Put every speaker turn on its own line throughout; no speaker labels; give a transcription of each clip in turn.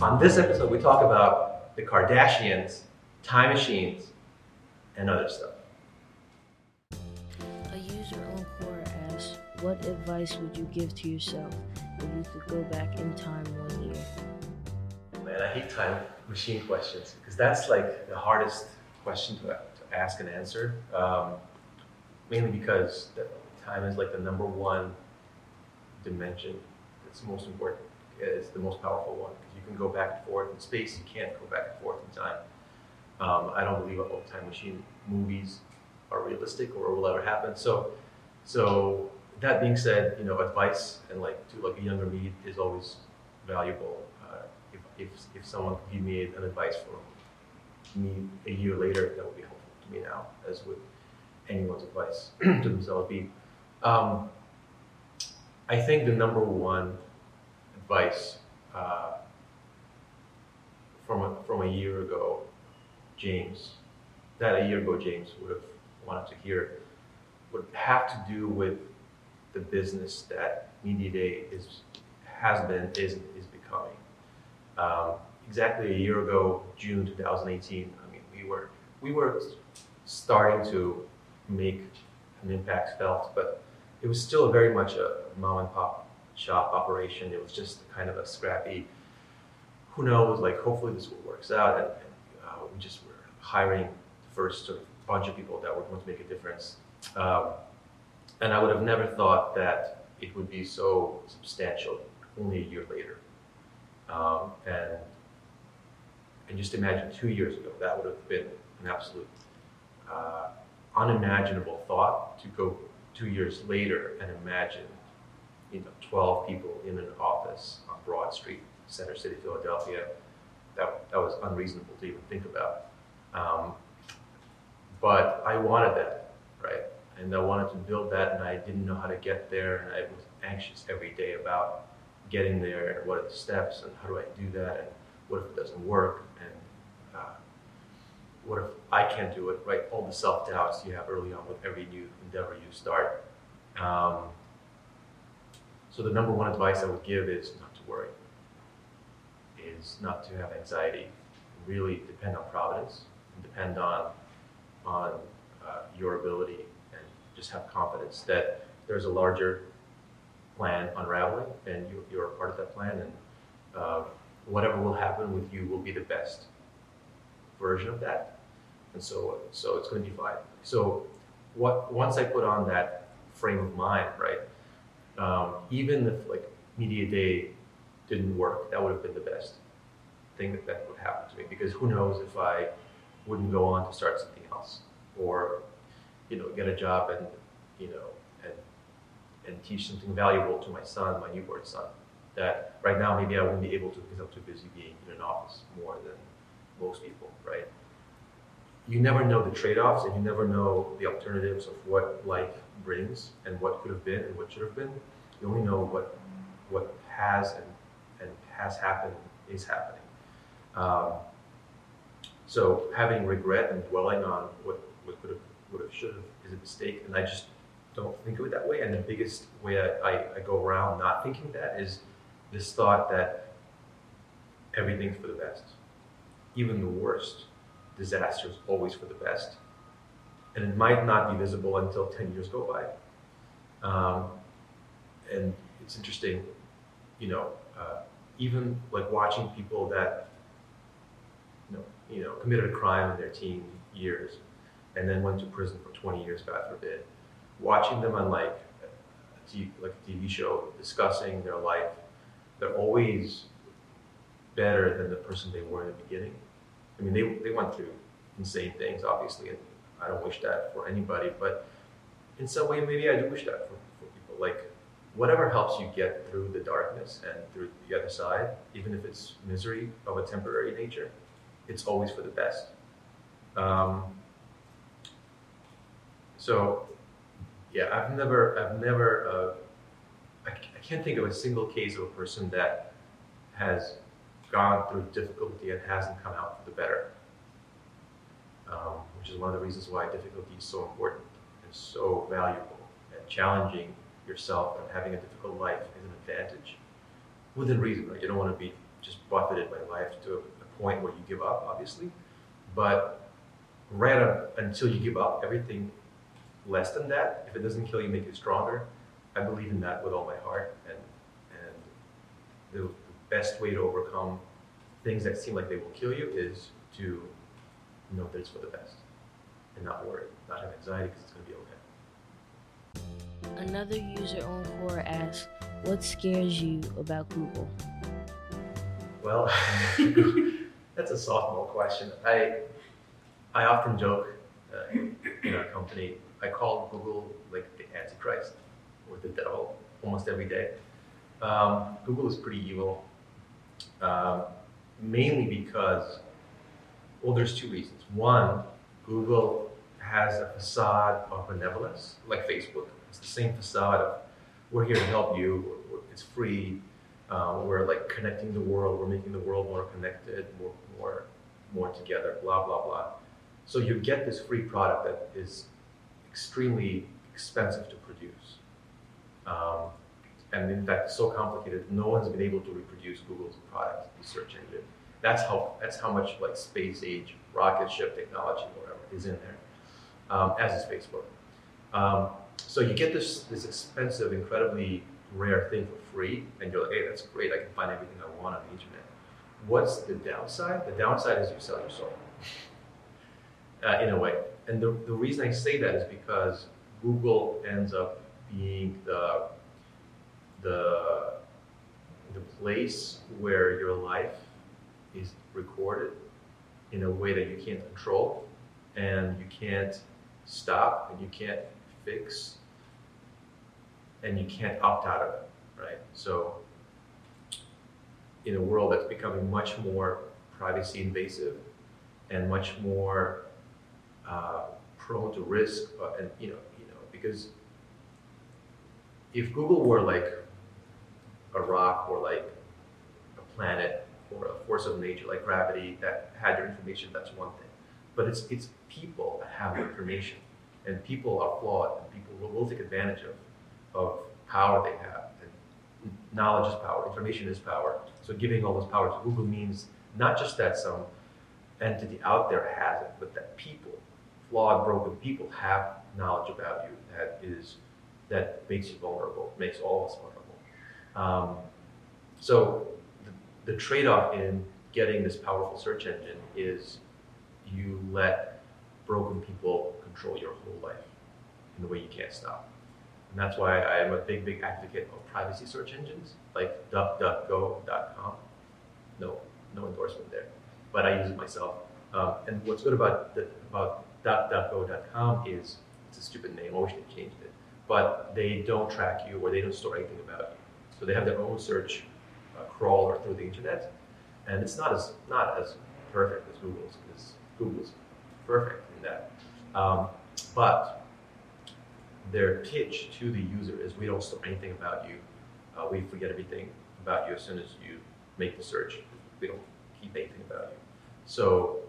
On this episode, we talk about the Kardashians, time machines, and other stuff.
A user on Quora asks, What advice would you give to yourself if you could go back in time one year?
Man, I hate time machine questions because that's like the hardest question to, to ask and answer. Um, mainly because the, time is like the number one dimension that's most important. It's the most powerful one because you can go back and forth in space. You can't go back and forth in time. Um, I don't believe all time machine movies are realistic or will ever happen. So, so that being said, you know, advice and like to like a younger me is always valuable. Uh, if, if, if someone could give me an advice from me a year later, that would be helpful to me now, as would anyone's advice to themselves be. Um, I think the number one advice uh, from a, from a year ago, James, that a year ago James would have wanted to hear, would have to do with the business that Media Day is has been is is becoming. Um, exactly a year ago, June 2018. I mean, we were we were starting to make an impact felt, but it was still very much a mom and pop shop operation. It was just kind of a scrappy, who knows, like hopefully this will works out. And, and uh, we just were hiring the first sort of bunch of people that were going to make a difference. Um, and I would have never thought that it would be so substantial only a year later. Um, and and just imagine two years ago, that would have been an absolute uh, unimaginable thought to go two years later and imagine, you know, 12 people in an office on Broad Street, Center City, Philadelphia. That, that was unreasonable to even think about. Um, but I wanted that, right? And I wanted to build that, and I didn't know how to get there, and I was anxious every day about getting there, and what are the steps, and how do I do that, and what if it doesn't work, and uh, what if I can't do it, right? All the self doubts you have early on with every new endeavor you start. Um, so the number one advice I would give is not to worry, is not to have anxiety. Really depend on providence, and depend on on uh, your ability, and just have confidence that there's a larger plan unraveling, and you, you're a part of that plan, and uh, whatever will happen with you will be the best version of that and so so it's going to be fine. So what once I put on that frame of mind, right? Um, even if like media day didn't work, that would have been the best thing that, that would happen to me because who knows if I wouldn't go on to start something else or you know get a job and you know and and teach something valuable to my son, my newborn son. That right now maybe I wouldn't be able to because I'm too busy being in an office more than most people, right? you never know the trade-offs and you never know the alternatives of what life brings and what could have been and what should have been. You only know what what has and, and has happened is happening. Um, so having regret and dwelling on what, what could have, would have, should have is a mistake, and I just don't think of it that way. And the biggest way I, I, I go around not thinking that is this thought that everything's for the best, even the worst disaster is always for the best. And it might not be visible until 10 years go by. Um, and it's interesting, you know, uh, even like watching people that, you know, you know, committed a crime in their teen years and then went to prison for 20 years, God forbid, watching them on like a TV, like a TV show discussing their life, they're always better than the person they were in the beginning. I mean, they, they went through insane things, obviously, and I don't wish that for anybody, but in some way, maybe I do wish that for, for people. Like, whatever helps you get through the darkness and through the other side, even if it's misery of a temporary nature, it's always for the best. Um, so, yeah, I've never, I've never, uh, I, I can't think of a single case of a person that has gone through difficulty and hasn't come out for the better. Um, which is one of the reasons why difficulty is so important and so valuable. And challenging yourself and having a difficult life is an advantage within reason. Right? You don't want to be just buffeted by life to a point where you give up, obviously. But right up until you give up everything less than that, if it doesn't kill you, make you stronger. I believe in that with all my heart, and and the best way to overcome things that seem like they will kill you is to know that it's for the best and not worry, not have anxiety because it's going to be okay.
Another user on Quora asks, "What scares you about Google?"
Well, that's a softball question. I I often joke uh, in our company. I call Google like the Antichrist or the devil almost every day. Um, Google is pretty evil, um, mainly because, well, there's two reasons. One, Google has a facade of benevolence, like Facebook. It's the same facade of we're here to help you. It's free. Uh, we're like connecting the world. We're making the world more connected, more, more, more together. Blah blah blah. So you get this free product that is extremely expensive to produce. Um, and in fact, so complicated, no one's been able to reproduce Google's product, the search engine. That's how, that's how much like space age, rocket ship technology, whatever, is in there, um, as is Facebook. Um, so you get this, this expensive, incredibly rare thing for free, and you're like, hey, that's great, I can find everything I want on the internet. What's the downside? The downside is you sell your soul, uh, in a way. And the, the reason I say that is because Google ends up being the the the place where your life is recorded in a way that you can't control and you can't stop and you can't fix and you can't opt out of it, right? So in a world that's becoming much more privacy invasive and much more uh, prone to risk, uh, and you know, you know, because if Google were like a rock or like a planet or a force of nature like gravity that had your information, that's one thing. But it's it's people have information, and people are flawed, and people will, will take advantage of of power they have. And knowledge is power, information is power. So giving all this power to Google means not just that some entity out there has it, but that people, flawed, broken people, have knowledge about you that is that makes you vulnerable, makes all of us vulnerable. Um, so the, the trade-off in getting this powerful search engine is you let broken people control your whole life in the way you can't stop. And that's why I am a big, big advocate of privacy search engines like DuckDuckGo.com. No, no endorsement there, but I use it myself. Um, and what's good about the, about DuckDuckGo.com is it's a stupid name. I wish they changed it, but they don't track you or they don't store anything about you. So they have their own search uh, crawler through the internet, and it's not as not as perfect as Google's because Google's perfect that. Um, but their pitch to the user is we don't store anything about you. Uh, we forget everything about you as soon as you make the search. We don't keep anything about you. So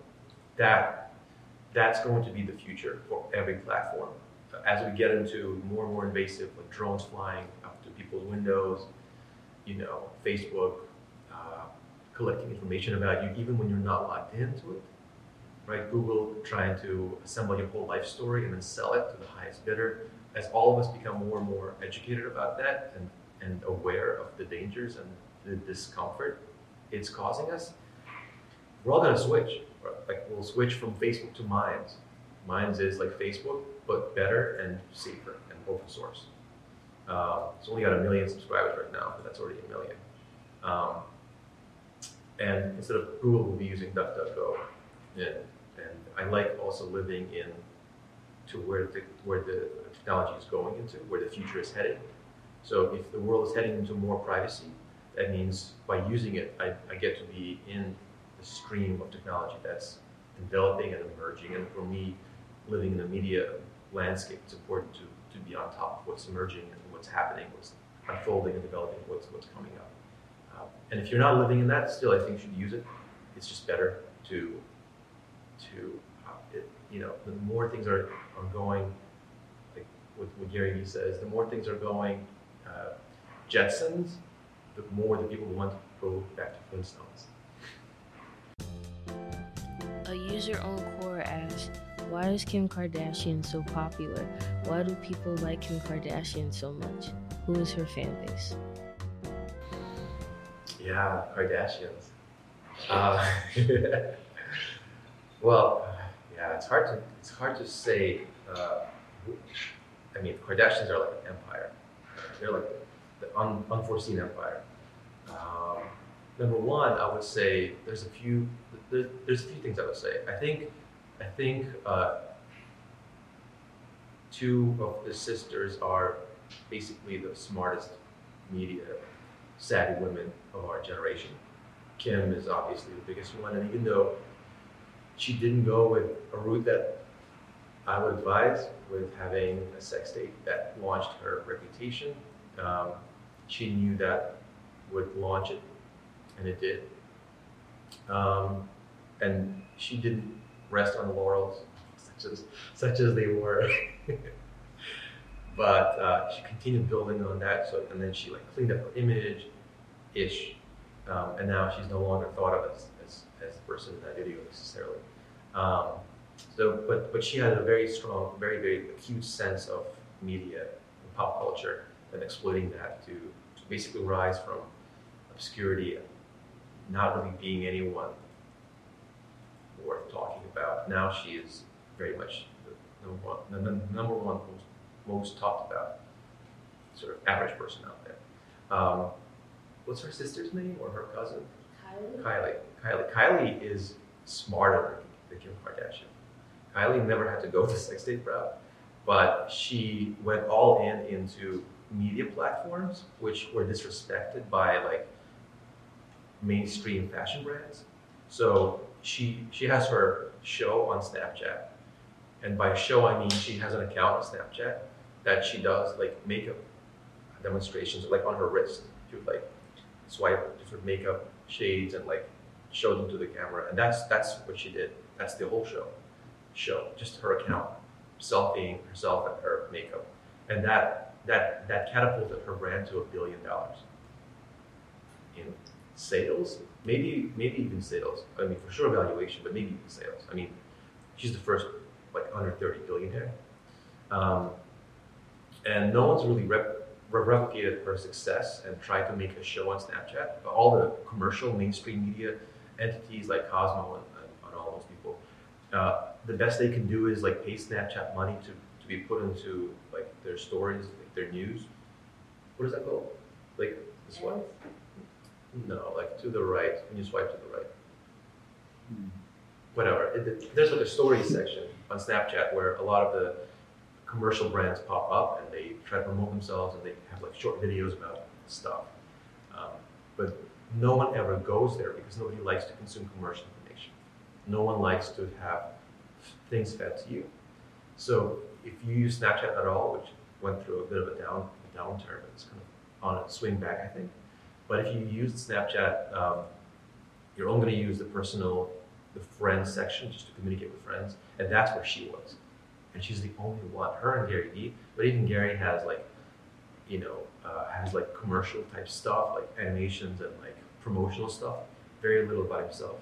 that that's going to be the future for every platform. As we get into more and more invasive, like drones flying up to people's windows, you know, Facebook uh, collecting information about you even when you're not logged into it, right? Google trying to assemble your whole life story and then sell it to the highest bidder. As all of us become more and more educated about that and, and aware of the dangers and the discomfort it's causing us, we're all to switch. Like we'll switch from Facebook to Minds. Minds is like Facebook, but better and safer and open source. Uh, it's only got a million subscribers right now, but that's already a million. Um, and instead of Google, we'll be using DuckDuckGo. And I like also living in to where the, where the technology is going into, where the future is heading. So if the world is heading into more privacy, that means by using it, I, I get to be in the stream of technology that's developing and emerging. And for me, living in the media landscape, it's important to, to be on top of what's emerging and what's happening, what's unfolding and developing, what's what's coming up. Uh, and if you're not living in that, still, I think you should use it. It's just better to to it, you know, the more things are are going, like what, what Gary Vee says, the more things are going uh, Jetsons, the more the people want to go back to Flintstones.
A user on Quora asks, Why is Kim Kardashian so popular? Why do people like Kim Kardashian so much? Who is her fan base?
Yeah, Kardashians. Uh, well, yeah, it's hard to it's hard to say. Uh, I mean, Kardashians are like an empire. They're like the un, unforeseen empire. Um, number one, I would say there's a few. There, there's a few things I would say. I think, I think uh, two of the sisters are basically the smartest media savvy women of our generation. Kim is obviously the biggest one, and even though she didn't go with a route that I would advise with having a sex tape that launched her reputation, um, she knew that would launch it, and it did. Um, and she didn't rest on the laurels, such as such as they were. but uh, she continued building on that. So and then she like cleaned up her image, ish, um, and now she's no longer thought of as as, the person in that video necessarily. Um, so, but but she had a very strong, very very acute sense of media and pop culture and exploiting that to, to basically rise from obscurity, not really being anyone worth talking about. Now she is very much the number one, the number one most, most talked about sort of average person out there. Um, what's her sister's name or her cousin? Kylie. Kylie. Kylie is smarter than Kim Kardashian. Kylie never had to go the sex tape route, but she went all in into media platforms which were disrespected by like mainstream fashion brands. So she she has her show on Snapchat, and by show I mean she has an account on Snapchat that she does like makeup demonstrations like on her wrist. She would like swipe different makeup shades and like show them to the camera, and that's that's what she did. That's the whole show. Show just her account, selfieing herself and her makeup, and that that that catapulted her brand to a billion dollars in sales, maybe maybe even sales. I mean, for sure valuation, but maybe even sales. I mean, she's the first like under 30 billionaire, um, and no one's really rep- re- replicated her success and tried to make a show on Snapchat. But all the commercial mainstream media entities like Cosmo and, and, and all those people, uh, the best they can do is like pay Snapchat money to, to be put into like their stories, like their news. What is that called? Like this one? No, like to the right. When you swipe to the right. Whatever. It, it- there's like a stories section on Snapchat where a lot of the commercial brands pop up and they try to promote themselves and they have like short videos about stuff. Um, but no one ever goes there because nobody likes to consume commercial information. No one likes to have things fed to you. So if you use Snapchat at all, which went through a bit of a down a downturn, it's kind of on a swing back, I think. But if you use Snapchat, um, you're only going to use the personal, the friends section just to communicate with friends, and that's where she was. And she's the only one, her and Gary Vee. But even Gary has like, you know, uh, has like commercial type stuff, like animations and like promotional stuff. Very little by himself.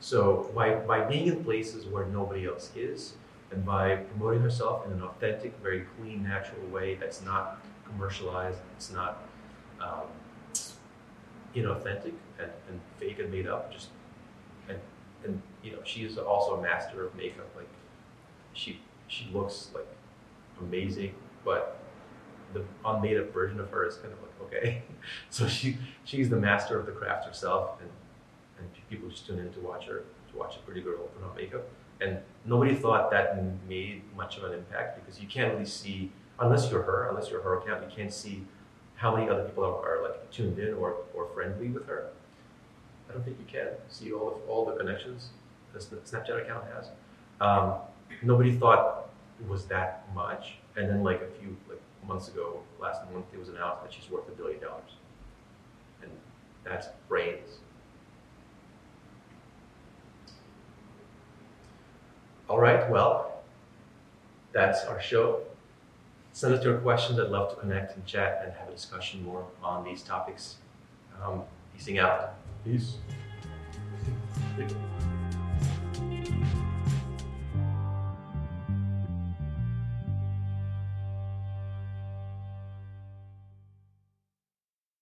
So by by being in places where nobody else is, and by promoting herself in an authentic, very clean, natural way that's not commercialized, it's not um, inauthentic and, and fake and made up. Just and and you know she is also a master of makeup. Like she she looks like amazing, but the unmade up version of her is kind of like okay. so she she's the master of the craft herself, and and people just tune in to watch her to watch a pretty girl put on makeup. And nobody thought that made much of an impact because you can't really see unless you're her, unless you're her account, you can't see how many other people are, are like tuned in or, or friendly with her. I don't think you can see all of all the connections Sna- Snapchat account has. Um, nobody thought it was that much, and then like a few like months ago, last month it was announced that she's worth a billion dollars, and that's brains. All right, well, that's our show. Send us your questions. I'd love to connect and chat and have a discussion more on these topics. Um, Peacing out.
Peace.